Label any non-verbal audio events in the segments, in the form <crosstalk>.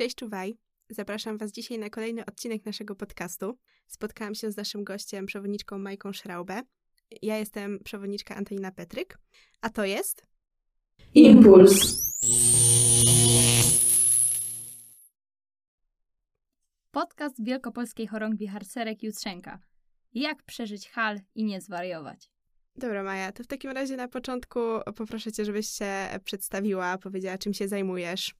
Cześć, czuwaj. Zapraszam Was dzisiaj na kolejny odcinek naszego podcastu. Spotkałam się z naszym gościem, przewodniczką Majką Schraubę. Ja jestem przewodniczka Antonina Petryk, a to jest... Impuls. Podcast Wielkopolskiej Chorągwi Harcerek Jutrzenka. Jak przeżyć hal i nie zwariować? Dobra, Maja, to w takim razie na początku poproszę Cię, żebyś się przedstawiła, powiedziała, czym się zajmujesz.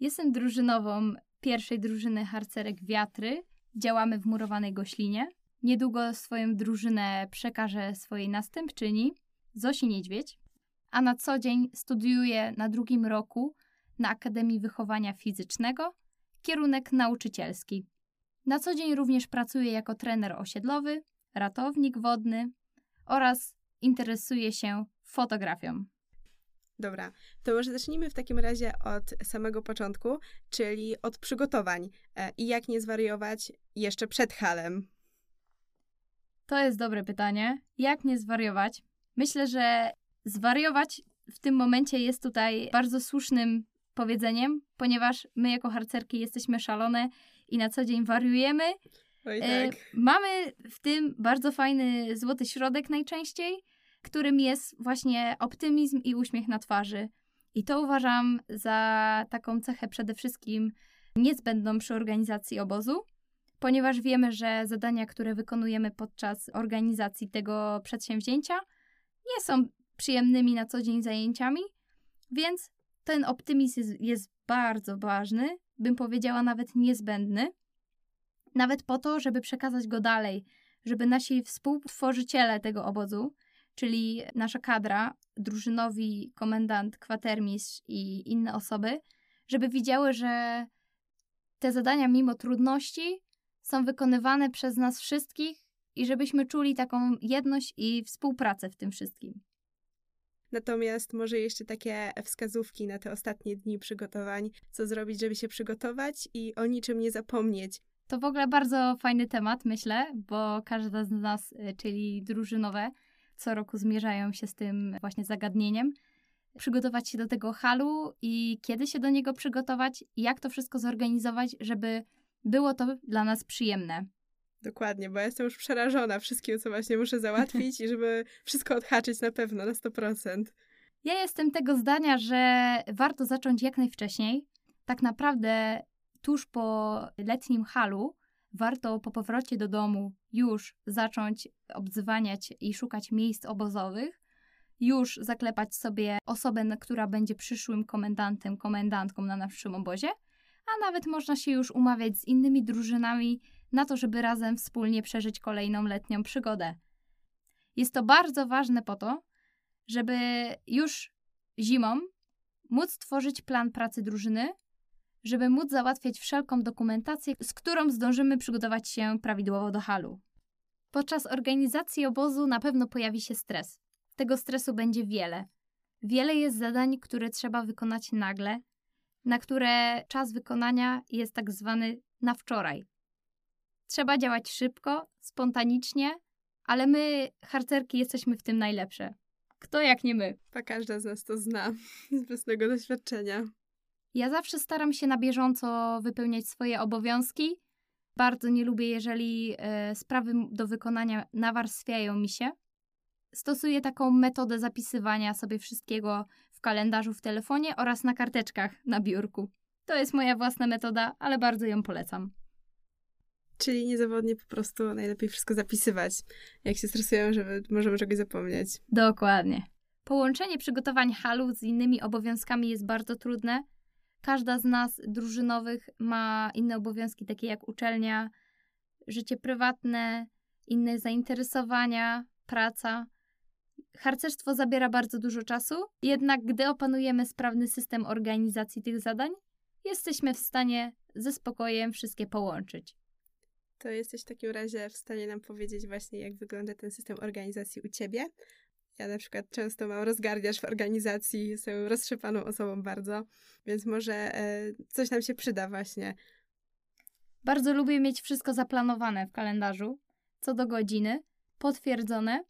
Jestem drużynową pierwszej drużyny harcerek Wiatry. Działamy w murowanej Goślinie. Niedługo swoją drużynę przekażę swojej następczyni, Zosi Niedźwiedź. A na co dzień studiuję na drugim roku na Akademii Wychowania Fizycznego, kierunek nauczycielski. Na co dzień również pracuję jako trener osiedlowy, ratownik wodny oraz interesuję się fotografią. Dobra, to może zacznijmy w takim razie od samego początku, czyli od przygotowań e, i jak nie zwariować jeszcze przed halem. To jest dobre pytanie. Jak nie zwariować? Myślę, że zwariować w tym momencie jest tutaj bardzo słusznym powiedzeniem, ponieważ my jako harcerki jesteśmy szalone i na co dzień wariujemy. Oj, E, tak. mamy w tym bardzo fajny złoty środek najczęściej, którym jest właśnie optymizm i uśmiech na twarzy. I to uważam za taką cechę przede wszystkim niezbędną przy organizacji obozu, ponieważ wiemy, że zadania, które wykonujemy podczas organizacji tego przedsięwzięcia, nie są przyjemnymi na co dzień zajęciami, więc ten optymizm jest, jest bardzo ważny, bym powiedziała nawet niezbędny, nawet po to, żeby przekazać go dalej, żeby nasi współtworzyciele tego obozu, czyli nasza kadra, drużynowi komendant, kwatermistrz i inne osoby, żeby widziały, że te zadania mimo trudności są wykonywane przez nas wszystkich i żebyśmy czuli taką jedność i współpracę w tym wszystkim. Natomiast może jeszcze takie wskazówki na te ostatnie dni przygotowań, co zrobić, żeby się przygotować i o niczym nie zapomnieć. To w ogóle bardzo fajny temat, myślę, bo każda z nas, y, czyli drużynowe, co roku zmierzają się z tym właśnie zagadnieniem. Przygotować się do tego halu i kiedy się do niego przygotować, i jak to wszystko zorganizować, żeby było to dla nas przyjemne. Dokładnie, bo ja jestem już przerażona wszystkim, co właśnie muszę <laughs> załatwić i żeby wszystko odhaczyć na pewno, na 100%. Ja jestem tego zdania, że warto zacząć jak najwcześniej. Tak naprawdę tuż po letnim halu warto po powrocie do domu już zacząć obdzwaniać i szukać miejsc obozowych, już zaklepać sobie osobę, która będzie przyszłym komendantem, komendantką na naszym obozie, a nawet można się już umawiać z innymi drużynami na to, żeby razem wspólnie przeżyć kolejną letnią przygodę. Jest to bardzo ważne po to, żeby już zimą móc tworzyć plan pracy drużyny, żeby móc załatwiać wszelką dokumentację, z którą zdążymy przygotować się prawidłowo do halu. Podczas organizacji obozu na pewno pojawi się stres. Tego stresu będzie wiele. Wiele jest zadań, które trzeba wykonać nagle, na które czas wykonania jest tak zwany na wczoraj. Trzeba działać szybko, spontanicznie, ale my, harcerki, jesteśmy w tym najlepsze. Kto jak nie my? Każda z nas to zna z własnego doświadczenia. Ja zawsze staram się na bieżąco wypełniać swoje obowiązki. Bardzo nie lubię, jeżeli e, sprawy do wykonania nawarstwiają mi się. Stosuję taką metodę zapisywania sobie wszystkiego w kalendarzu w telefonie oraz na karteczkach na biurku. To jest moja własna metoda, ale bardzo ją polecam. Czyli niezawodnie po prostu najlepiej wszystko zapisywać. Jak się stresujemy, żeby możemy czegoś zapomnieć. Dokładnie. Połączenie przygotowań halu z innymi obowiązkami jest bardzo trudne. Każda z nas drużynowych ma inne obowiązki, takie jak uczelnia, życie prywatne, inne zainteresowania, praca. Harcerstwo zabiera bardzo dużo czasu, jednak gdy opanujemy sprawny system organizacji tych zadań, jesteśmy w stanie ze spokojem wszystkie połączyć. To jesteś w takim razie w stanie nam powiedzieć właśnie, jak wygląda ten system organizacji u ciebie. Ja na przykład często mam rozgardiasz w organizacji, jestem roztrzepaną osobą bardzo, więc może e, coś nam się przyda właśnie. Bardzo lubię mieć wszystko zaplanowane w kalendarzu, co do godziny, potwierdzone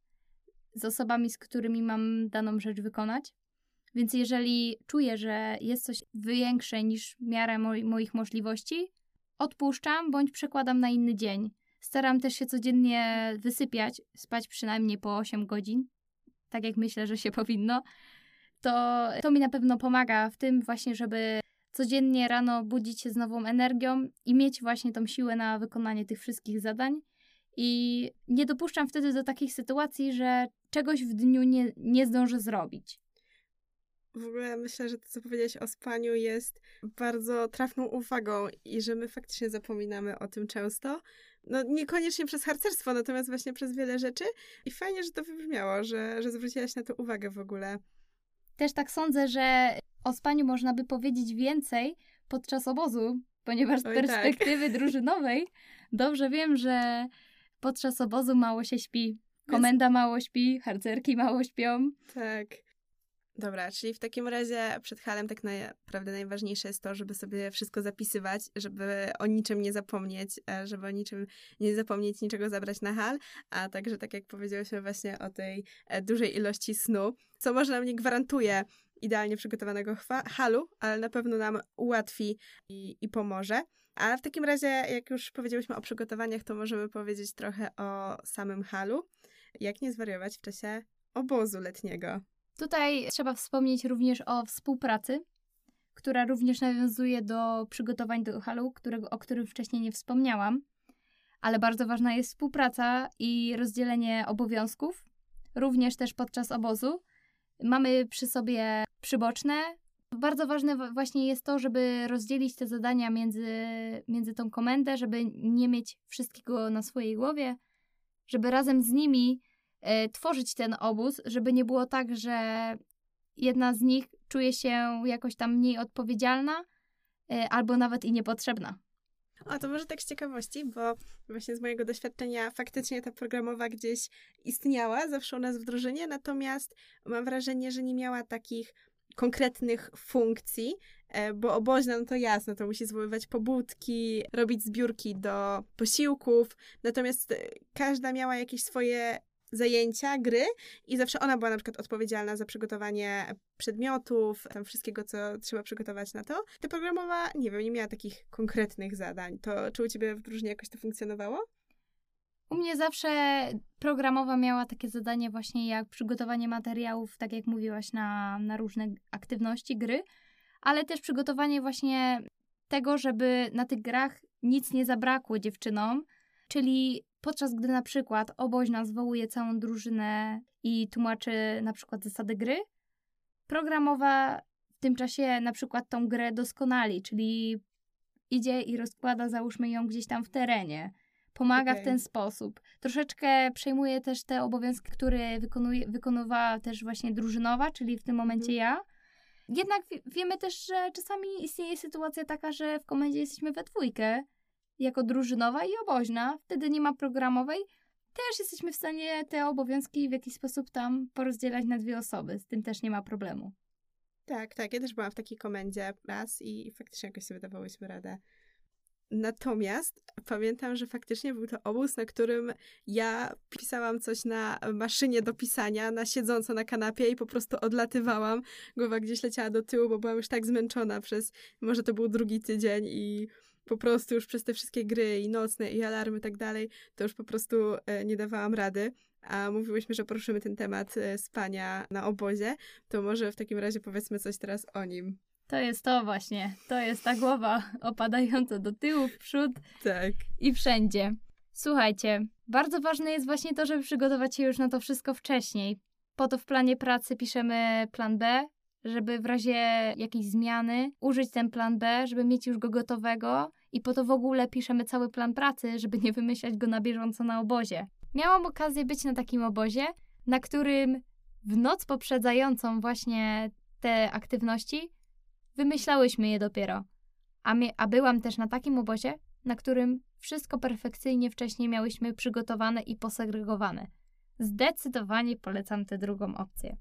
z osobami, z którymi mam daną rzecz wykonać. Więc jeżeli czuję, że jest coś większe niż miarę mo moich możliwości, odpuszczam bądź przekładam na inny dzień. Staram też się codziennie wysypiać, spać przynajmniej po 8 godzin, tak jak myślę, że się <laughs> powinno. To, to mi na pewno pomaga w tym właśnie, żeby codziennie rano budzić się z nową energią i mieć właśnie tą siłę na wykonanie tych wszystkich zadań. I nie dopuszczam wtedy do takich sytuacji, że czegoś w dniu nie, nie zdążę zrobić. W ogóle myślę, że to, co powiedziałeś o spaniu, jest bardzo trafną uwagą i że my faktycznie zapominamy o tym często. No, niekoniecznie przez harcerstwo, natomiast właśnie przez wiele rzeczy. I fajnie, że to wybrzmiało, że, że zwróciłaś na to uwagę w ogóle. Też tak sądzę, że o spaniu można by powiedzieć więcej podczas obozu, ponieważ z Oj, perspektywy tak. <laughs> drużynowej dobrze wiem, że podczas obozu mało się śpi. Komenda mało śpi, harcerki mało śpią. Tak. Dobra, czyli w takim razie przed halem tak naprawdę najważniejsze jest to, żeby sobie wszystko zapisywać, żeby o niczym nie zapomnieć, e, żeby o niczym nie zapomnieć, niczego zabrać na hal, a także tak jak powiedziałyśmy właśnie o tej e, dużej ilości snu, co może nam nie gwarantuje idealnie przygotowanego halu, ale na pewno nam ułatwi i, i pomoże. A w takim razie, jak już powiedziałyśmy o przygotowaniach, to możemy powiedzieć trochę o samym halu. Jak nie zwariować w czasie obozu letniego. Tutaj trzeba wspomnieć również o współpracy, która również nawiązuje do przygotowań do halu, którego, o którym wcześniej nie wspomniałam. Ale bardzo ważna jest współpraca i rozdzielenie obowiązków, również też podczas obozu. Mamy przy sobie przyboczne. Bardzo ważne właśnie jest to, żeby rozdzielić te zadania między, między tą komendę, żeby nie mieć wszystkiego na swojej głowie, żeby razem z nimi tworzyć ten obóz, żeby nie było tak, że jedna z nich czuje się jakoś tam mniej odpowiedzialna e, albo nawet i niepotrzebna. O, to może tak z ciekawości, bo właśnie z mojego doświadczenia faktycznie ta programowa gdzieś istniała, zawsze u nas w drużynie, natomiast mam wrażenie, że nie miała takich konkretnych funkcji, e, bo oboźna, no to jasne, to musi zwoływać pobudki, robić zbiórki do posiłków, natomiast e, każda miała jakieś swoje zajęcia, gry i zawsze ona była na przykład odpowiedzialna za przygotowanie przedmiotów, tam wszystkiego, co trzeba przygotować na to. Ta programowa, nie wiem, nie miała takich konkretnych zadań. To czy u ciebie w drużynie jakoś to funkcjonowało? U mnie zawsze programowa miała takie zadanie właśnie jak przygotowanie materiałów, tak jak mówiłaś, na, na różne aktywności, gry, ale też przygotowanie właśnie tego, żeby na tych grach nic nie zabrakło dziewczynom, czyli podczas gdy na przykład oboźna zwołuje całą drużynę i tłumaczy na przykład zasady gry, programowa w tym czasie na przykład tą grę doskonali, czyli idzie i rozkłada, załóżmy ją gdzieś tam w terenie. Pomaga okay. w ten sposób. Troszeczkę przejmuje też te obowiązki, które wykonuje, wykonywała też właśnie drużynowa, czyli w tym momencie mm. ja. Jednak wiemy też, że czasami istnieje sytuacja taka, że w komendzie jesteśmy we dwójkę jako drużynowa i oboźna. Wtedy nie ma programowej. Też jesteśmy w stanie te obowiązki w jakiś sposób tam porozdzielać na dwie osoby. Z tym też nie ma problemu. Tak, tak. Ja też byłam w takiej komendzie raz i faktycznie jakoś sobie dawałyśmy radę. Natomiast pamiętam, że faktycznie był to obóz, na którym ja pisałam coś na maszynie do pisania, na siedząco na kanapie i po prostu odlatywałam. Głowa gdzieś leciała do tyłu, bo byłam już tak zmęczona przez, może to był drugi tydzień i po prostu już przez te wszystkie gry i nocne i alarmy i tak dalej, to już po prostu e, nie dawałam rady. A mówiłyśmy, że poruszymy ten temat e, spania na obozie, to może w takim razie powiedzmy coś teraz o nim. To jest to właśnie. To jest ta głowa opadająca do tyłu, w przód. Tak. I wszędzie. Słuchajcie, bardzo ważne jest właśnie to, żeby przygotować się już na to wszystko wcześniej. Po to w planie pracy piszemy plan B, żeby w razie jakiejś zmiany użyć ten plan B, żeby mieć już go gotowego i po to w ogóle piszemy cały plan pracy, żeby nie wymyślać go na bieżąco na obozie. Miałam okazję być na takim obozie, na którym w noc poprzedzającą właśnie te aktywności wymyślałyśmy je dopiero. A, mi, a byłam też na takim obozie, na którym wszystko perfekcyjnie wcześniej miałyśmy przygotowane i posegregowane. Zdecydowanie polecam tę drugą opcję.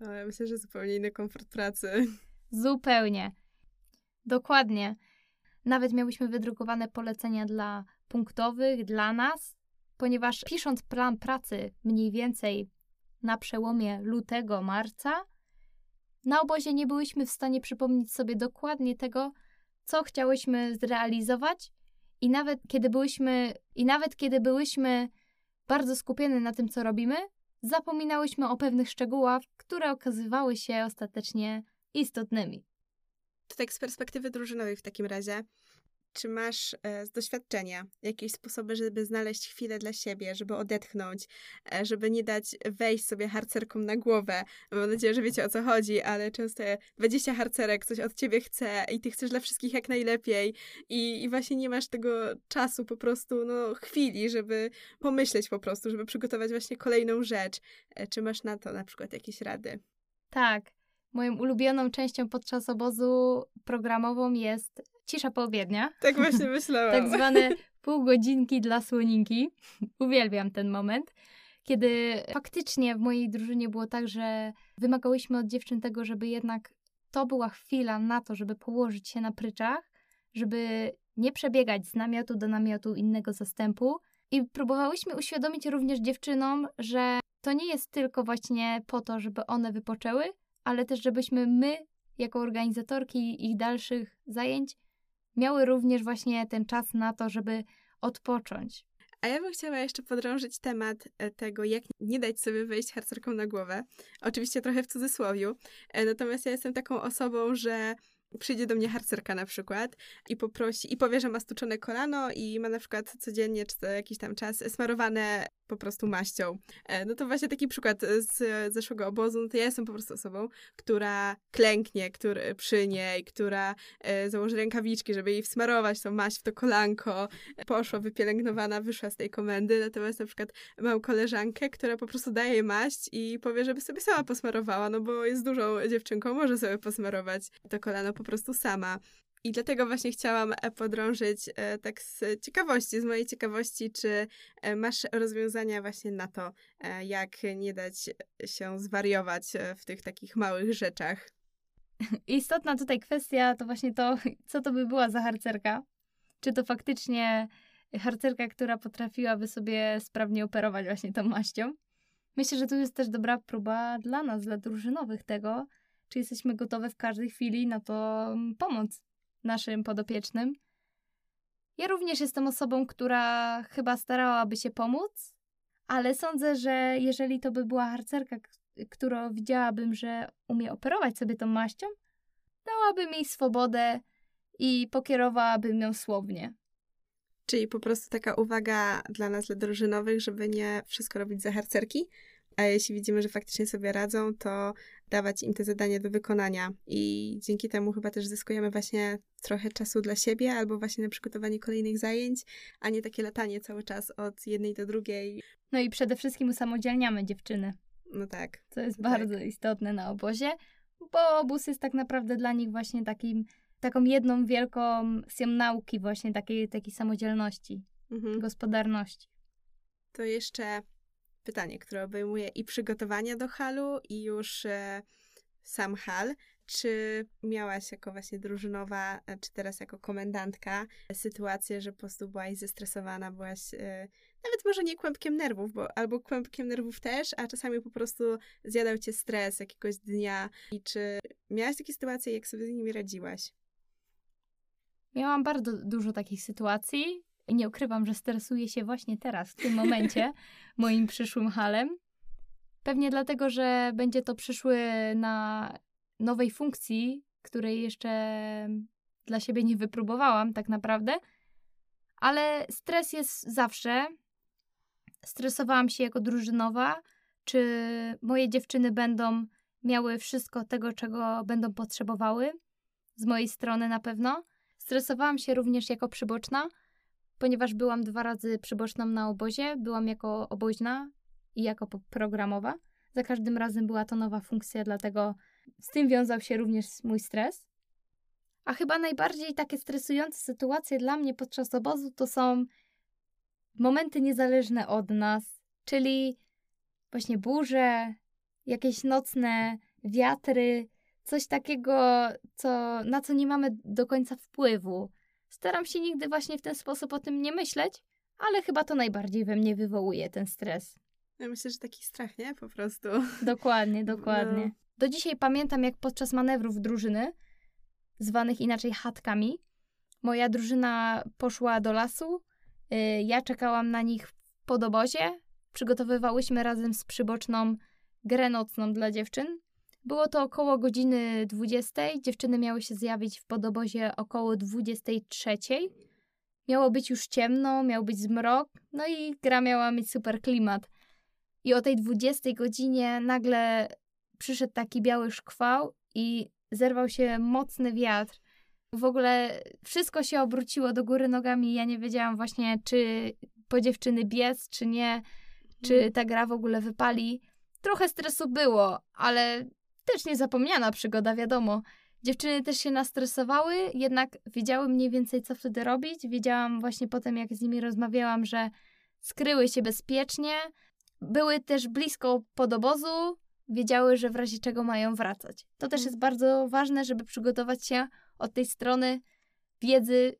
Ale myślę, że zupełnie inny komfort pracy. Zupełnie. Dokładnie. Nawet miałyśmy wydrukowane polecenia dla punktowych, dla nas, ponieważ pisząc plan pracy mniej więcej na przełomie lutego, marca, na obozie nie byłyśmy w stanie przypomnieć sobie dokładnie tego, co chciałyśmy zrealizować i nawet kiedy byłyśmy i nawet kiedy byłyśmy bardzo skupione na tym, co robimy, zapominałyśmy o pewnych szczegółach, które okazywały się ostatecznie istotnymi. To tak z perspektywy drużynowej w takim razie. Czy masz e, z doświadczenia jakieś sposoby, żeby znaleźć chwilę dla siebie, żeby odetchnąć, e, żeby nie dać wejść sobie harcerkom na głowę? Mam nadzieję, że wiecie o co chodzi, ale często 20 harcerek coś od ciebie chce i ty chcesz dla wszystkich jak najlepiej i, i właśnie nie masz tego czasu po prostu, no chwili, żeby pomyśleć po prostu, żeby przygotować właśnie kolejną rzecz. E, czy masz na to na przykład jakieś rady? Tak. Moją ulubioną częścią podczas obozu programową jest cisza poowiednia. <laughs> Tak właśnie myślałam. tak zwane półgodzinki dla słoninki. <laughs> Uwielbiam ten moment. Kiedy faktycznie w mojej drużynie było tak, że wymagałyśmy od dziewczyn tego, żeby jednak to była chwila na to, żeby położyć się na pryczach, żeby nie przebiegać z namiotu do namiotu innego zastępu. I próbowałyśmy uświadomić również dziewczynom, że to nie jest tylko właśnie po to, żeby one wypoczęły, ale też żebyśmy my, jako organizatorki ich dalszych zajęć, miały również właśnie ten czas na to, żeby odpocząć. A ja bym chciała jeszcze podrążyć temat e, tego, jak nie dać sobie wejść harcerką na głowę. Oczywiście trochę w cudzysłowiu. E, natomiast ja jestem taką osobą, że przyjdzie do mnie harcerka na przykład i poprosi, i powie, że ma stuczone kolano i ma na przykład codziennie, czy co jakiś tam czas, smarowane po prostu maścią. E, no to właśnie taki przykład z zeszłego obozu, no to ja jestem po prostu osobą, która klęknie który, przy niej, która e, założy rękawiczki, żeby jej wsmarować tą maść w to kolanko, poszła wypielęgnowana, wyszła z tej komendy, natomiast na przykład mam koleżankę, która po prostu daje maść i powie, żeby sobie sama posmarowała, no bo jest dużą dziewczynką, może sobie posmarować to kolano po prostu sama. I dlatego właśnie chciałam e, podrążyć e, tak z ciekawości, z mojej ciekawości, czy e, masz rozwiązania właśnie na to, jak nie dać się zwariować w tych takich małych rzeczach. Istotna tutaj kwestia to właśnie to, co to by była za harcerka. Czy to faktycznie harcerka, która potrafiłaby sobie sprawnie operować właśnie tą maścią. Myślę, że tu jest też dobra próba dla nas, dla drużynowych tego, czy jesteśmy gotowe w każdej chwili na to pomoc naszym podopiecznym. Ja również jestem osobą, która chyba starałaby się pomóc, ale sądzę, że jeżeli to by była harcerka, którą widziałabym, że umie operować sobie tą maścią, dałabym jej swobodę i pokierowałabym ją słownie. Czyli po prostu taka uwaga dla nas, dla drużynowych, żeby nie wszystko robić za harcerki, a jeśli widzimy, że faktycznie sobie radzą, to dawać im te zadania do wykonania. I dzięki temu chyba też zyskujemy właśnie trochę czasu dla siebie, albo właśnie na przygotowanie kolejnych zajęć, a nie takie latanie cały czas od jednej do drugiej. No i przede wszystkim usamodzielniamy dziewczyny. No tak. Co jest bardzo tak. istotne na obozie, bo obóz jest tak naprawdę dla nich właśnie takim, taką jedną wielką sją nauki właśnie takiej, takiej samodzielności, mhm. gospodarności. To jeszcze pytanie, które obejmuje i przygotowania do halu, i już e, sam hal. Czy miałaś jako właśnie drużynowa, e, czy teraz jako komendantka sytuację, że po prostu byłaś zestresowana, byłaś e, nawet może nie kłębkiem nerwów, bo albo kłębkiem nerwów też, a czasami po prostu zjadał cię stres jakiegoś dnia. I czy miałaś takie sytuacje, jak sobie z nimi radziłaś? Miałam bardzo dużo takich sytuacji. Nie ukrywam, że stresuję się właśnie teraz, w tym momencie, <laughs> moim przyszłym halem. Pewnie dlatego, że będzie to przyszły na nowej funkcji, której jeszcze dla siebie nie wypróbowałam tak naprawdę. Ale stres jest zawsze. Stresowałam się jako drużynowa, czy moje dziewczyny będą miały wszystko tego, czego będą potrzebowały. Z mojej strony na pewno. Stresowałam się również jako przyboczna, ponieważ byłam dwa razy przyboczną na obozie, byłam jako oboźna i jako programowa. Za każdym razem była to nowa funkcja, dlatego z tym wiązał się również mój stres. A chyba najbardziej takie stresujące sytuacje dla mnie podczas obozu to są momenty niezależne od nas, czyli właśnie burze, jakieś nocne wiatry, coś takiego, co, na co nie mamy do końca wpływu. Staram się nigdy właśnie w ten sposób o tym nie myśleć, ale chyba to najbardziej we mnie wywołuje ten stres. Ja myślę, że taki strach, nie? Po prostu. Dokładnie, <laughs> dokładnie. No. Do dzisiaj pamiętam, jak podczas manewrów drużyny, zwanych inaczej chatkami, moja drużyna poszła do lasu. y, Ja czekałam na nich w podobozie. Przygotowywałyśmy razem z przyboczną grę nocną dla dziewczyn. Było to około godziny 20. Dziewczyny miały się zjawić w podobozie około 23. Miało być już ciemno, miał być zmrok, no i gra miała mieć super klimat. I o tej 20 godzinie nagle przyszedł taki biały szkwał i zerwał się mocny wiatr. W ogóle wszystko się obróciło do góry nogami. Ja nie wiedziałam właśnie, czy po dziewczyny biec, czy nie, czy ta gra w ogóle wypali. Trochę stresu było, ale też niezapomniana przygoda, wiadomo. Dziewczyny też się nastresowały, jednak wiedziały mniej więcej, co wtedy robić. Wiedziałam właśnie potem, jak z nimi rozmawiałam, że skryły się bezpiecznie. Były też blisko podobozu, wiedziały, że w razie czego mają wracać. To też Mhm. jest bardzo ważne, żeby przygotować się od tej strony wiedzy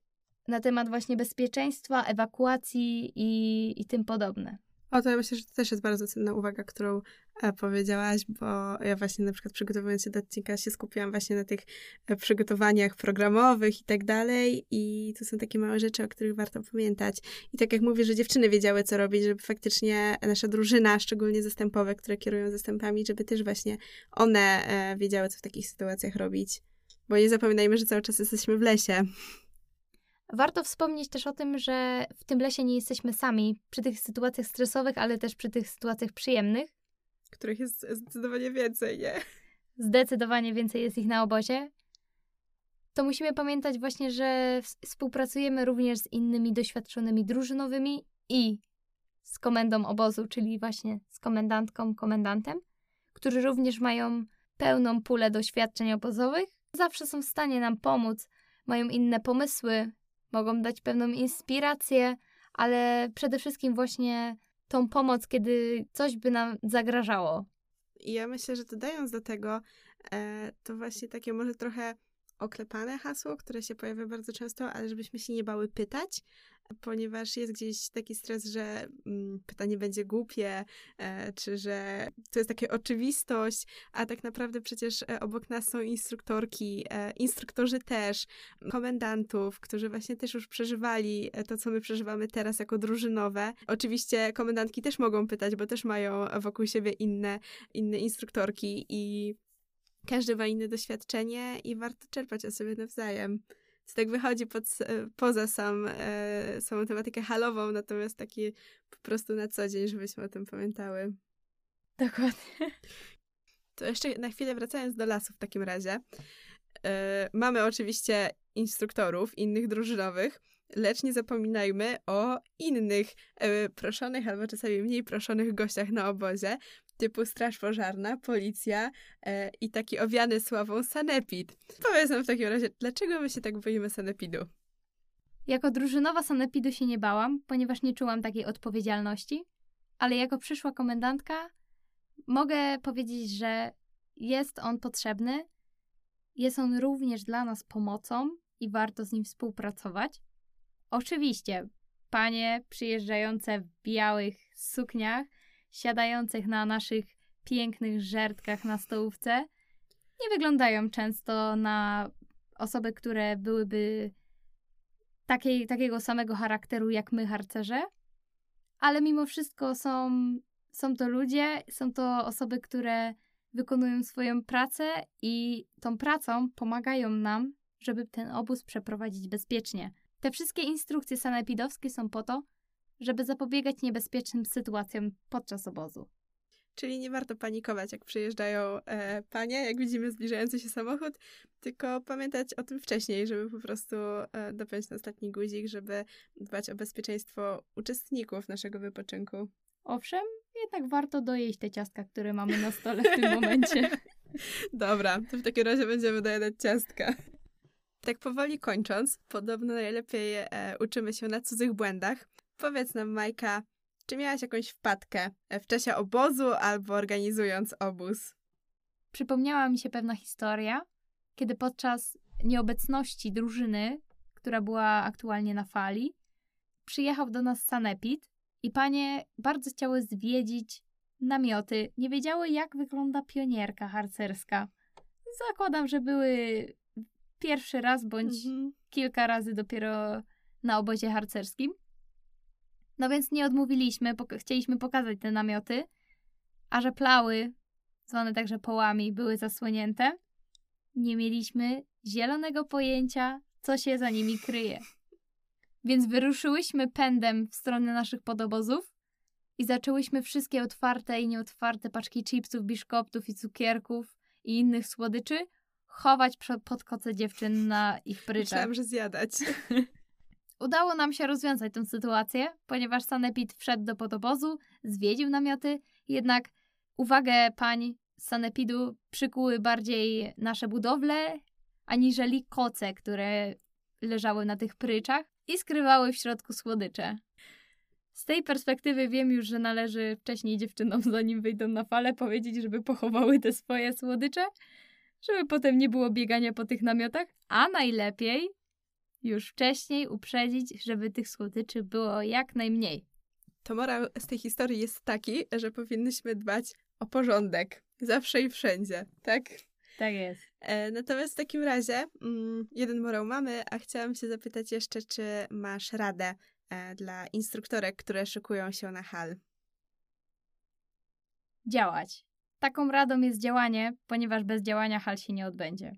na temat właśnie bezpieczeństwa, ewakuacji i, i tym podobne. O, to ja myślę, że to też jest bardzo cenna uwaga, którą e, powiedziałaś, bo ja właśnie na przykład przygotowując się do odcinka się skupiłam właśnie na tych e, przygotowaniach programowych i tak dalej i to są takie małe rzeczy, o których warto pamiętać. I tak jak mówię, że dziewczyny wiedziały, co robić, żeby faktycznie nasza drużyna, szczególnie zastępowe, które kierują zastępami, żeby też właśnie one e, wiedziały, co w takich sytuacjach robić. Bo nie zapominajmy, że cały czas jesteśmy w lesie. Warto wspomnieć też o tym, że w tym lesie nie jesteśmy sami przy tych sytuacjach stresowych, ale też przy tych sytuacjach przyjemnych. których jest zdecydowanie więcej, nie? Zdecydowanie więcej jest ich na obozie. To musimy pamiętać właśnie, że współpracujemy również z innymi doświadczonymi drużynowymi i z komendą obozu, czyli właśnie z komendantką, komendantem, którzy również mają pełną pulę doświadczeń obozowych. Zawsze są w stanie nam pomóc, mają inne pomysły, mogą dać pewną inspirację, ale przede wszystkim właśnie tą pomoc, kiedy coś by nam zagrażało. Ja myślę, że dodając do tego, e, to właśnie takie może trochę oklepane hasło, które się pojawia bardzo często, ale żebyśmy się nie bały pytać, ponieważ jest gdzieś taki stres, że mm, pytanie będzie głupie, e, czy że to jest taka oczywistość, a tak naprawdę przecież e, obok nas są instruktorki, e, instruktorzy też, komendantów, którzy właśnie też już przeżywali to, co my przeżywamy teraz jako drużynowe. Oczywiście komendantki też mogą pytać, bo też mają wokół siebie inne inne instruktorki i każdy ma inne doświadczenie i warto czerpać o sobie nawzajem. To tak wychodzi pod, poza sam, e, samą tematykę halową, natomiast taki po prostu na co dzień, żebyśmy o tym pamiętały. Dokładnie. To jeszcze na chwilę wracając do lasu w takim razie. E, mamy oczywiście instruktorów, innych drużynowych, lecz nie zapominajmy o innych e, proszonych albo czasami mniej proszonych gościach na obozie, typu straż pożarna, policja e, i taki owiany sławą sanepid. Powiedz nam w takim razie, dlaczego my się tak boimy sanepidu? Jako drużynowa sanepidu się nie bałam, ponieważ nie czułam takiej odpowiedzialności, ale jako przyszła komendantka mogę powiedzieć, że jest on potrzebny, jest on również dla nas pomocą i warto z nim współpracować. Oczywiście, panie przyjeżdżające w białych sukniach, siadających na naszych pięknych żertkach na stołówce, nie wyglądają często na osoby, które byłyby takiej, takiego samego charakteru jak my, harcerze, ale mimo wszystko są, są to ludzie, są to osoby, które wykonują swoją pracę i tą pracą pomagają nam, żeby ten obóz przeprowadzić bezpiecznie. Te wszystkie instrukcje sanepidowskie są po to, żeby zapobiegać niebezpiecznym sytuacjom podczas obozu. Czyli nie warto panikować, jak przyjeżdżają e, panie, jak widzimy zbliżający się samochód, tylko pamiętać o tym wcześniej, żeby po prostu e, dopiąć na ostatni guzik, żeby dbać o bezpieczeństwo uczestników naszego wypoczynku. Owszem, jednak warto dojeść te ciastka, które mamy na stole w tym <laughs> momencie. Dobra, to w takim razie będziemy dojadać ciastka. Tak powoli kończąc, podobno najlepiej e, uczymy się na cudzych błędach. Powiedz nam, Majka, czy miałaś jakąś wpadkę w czasie obozu albo organizując obóz? Przypomniała mi się pewna historia, kiedy podczas nieobecności drużyny, która była aktualnie na fali, przyjechał do nas sanepid i panie bardzo chciały zwiedzić namioty, nie wiedziały, jak wygląda pionierka harcerska. Zakładam, że były pierwszy raz bądź Mhm. kilka razy dopiero na obozie harcerskim. No więc nie odmówiliśmy, pok- chcieliśmy pokazać te namioty, a że plały, zwane także połami, były zasłonięte, nie mieliśmy zielonego pojęcia, co się za nimi kryje. Więc wyruszyłyśmy pędem w stronę naszych podobozów i zaczęłyśmy wszystkie otwarte i nieotwarte paczki chipsów, biszkoptów i cukierków i innych słodyczy chować pod koce dziewczyn na ich pryczach. Myślałam, że zjadać. <laughs> Udało nam się rozwiązać tę sytuację, ponieważ Sanepid wszedł do podobozu, zwiedził namioty, jednak uwagę pań z Sanepidu przykuły bardziej nasze budowle, aniżeli koce, które leżały na tych pryczach i skrywały w środku słodycze. Z tej perspektywy wiem już, że należy wcześniej dziewczynom, zanim wyjdą na falę, powiedzieć, żeby pochowały te swoje słodycze, żeby potem nie było biegania po tych namiotach, a najlepiej już wcześniej uprzedzić, żeby tych słodyczy było jak najmniej. To morał z tej historii jest taki, że powinnyśmy dbać o porządek. Zawsze i wszędzie, tak? Tak jest. E, natomiast w takim razie mm, jeden morał mamy, a chciałam się zapytać jeszcze, czy masz radę e, dla instruktorek, które szykują się na hal. Działać. Taką radą jest działanie, ponieważ bez działania hal się nie odbędzie.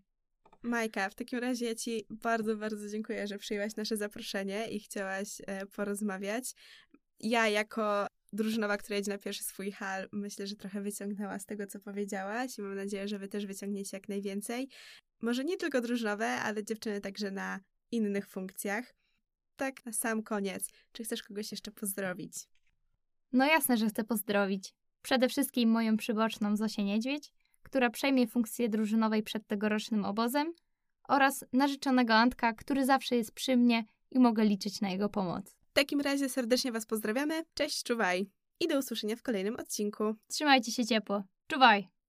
Majka, w takim razie ja Ci bardzo, bardzo dziękuję, że przyjęłaś nasze zaproszenie i chciałaś e, porozmawiać. Ja jako drużynowa, która jedzie na pierwszy swój hal, myślę, że trochę wyciągnęła z tego, co powiedziałaś i mam nadzieję, że Wy też wyciągniecie jak najwięcej. Może nie tylko drużynowe, ale dziewczyny także na innych funkcjach. Tak na sam koniec, czy chcesz kogoś jeszcze pozdrowić? No jasne, że chcę pozdrowić. Przede wszystkim moją przyboczną Zosię Niedźwiedź, która przejmie funkcję drużynowej przed tegorocznym obozem oraz narzeczonego Antka, który zawsze jest przy mnie i mogę liczyć na jego pomoc. W takim razie serdecznie Was pozdrawiamy. Cześć, czuwaj! I do usłyszenia w kolejnym odcinku. Trzymajcie się ciepło. Czuwaj!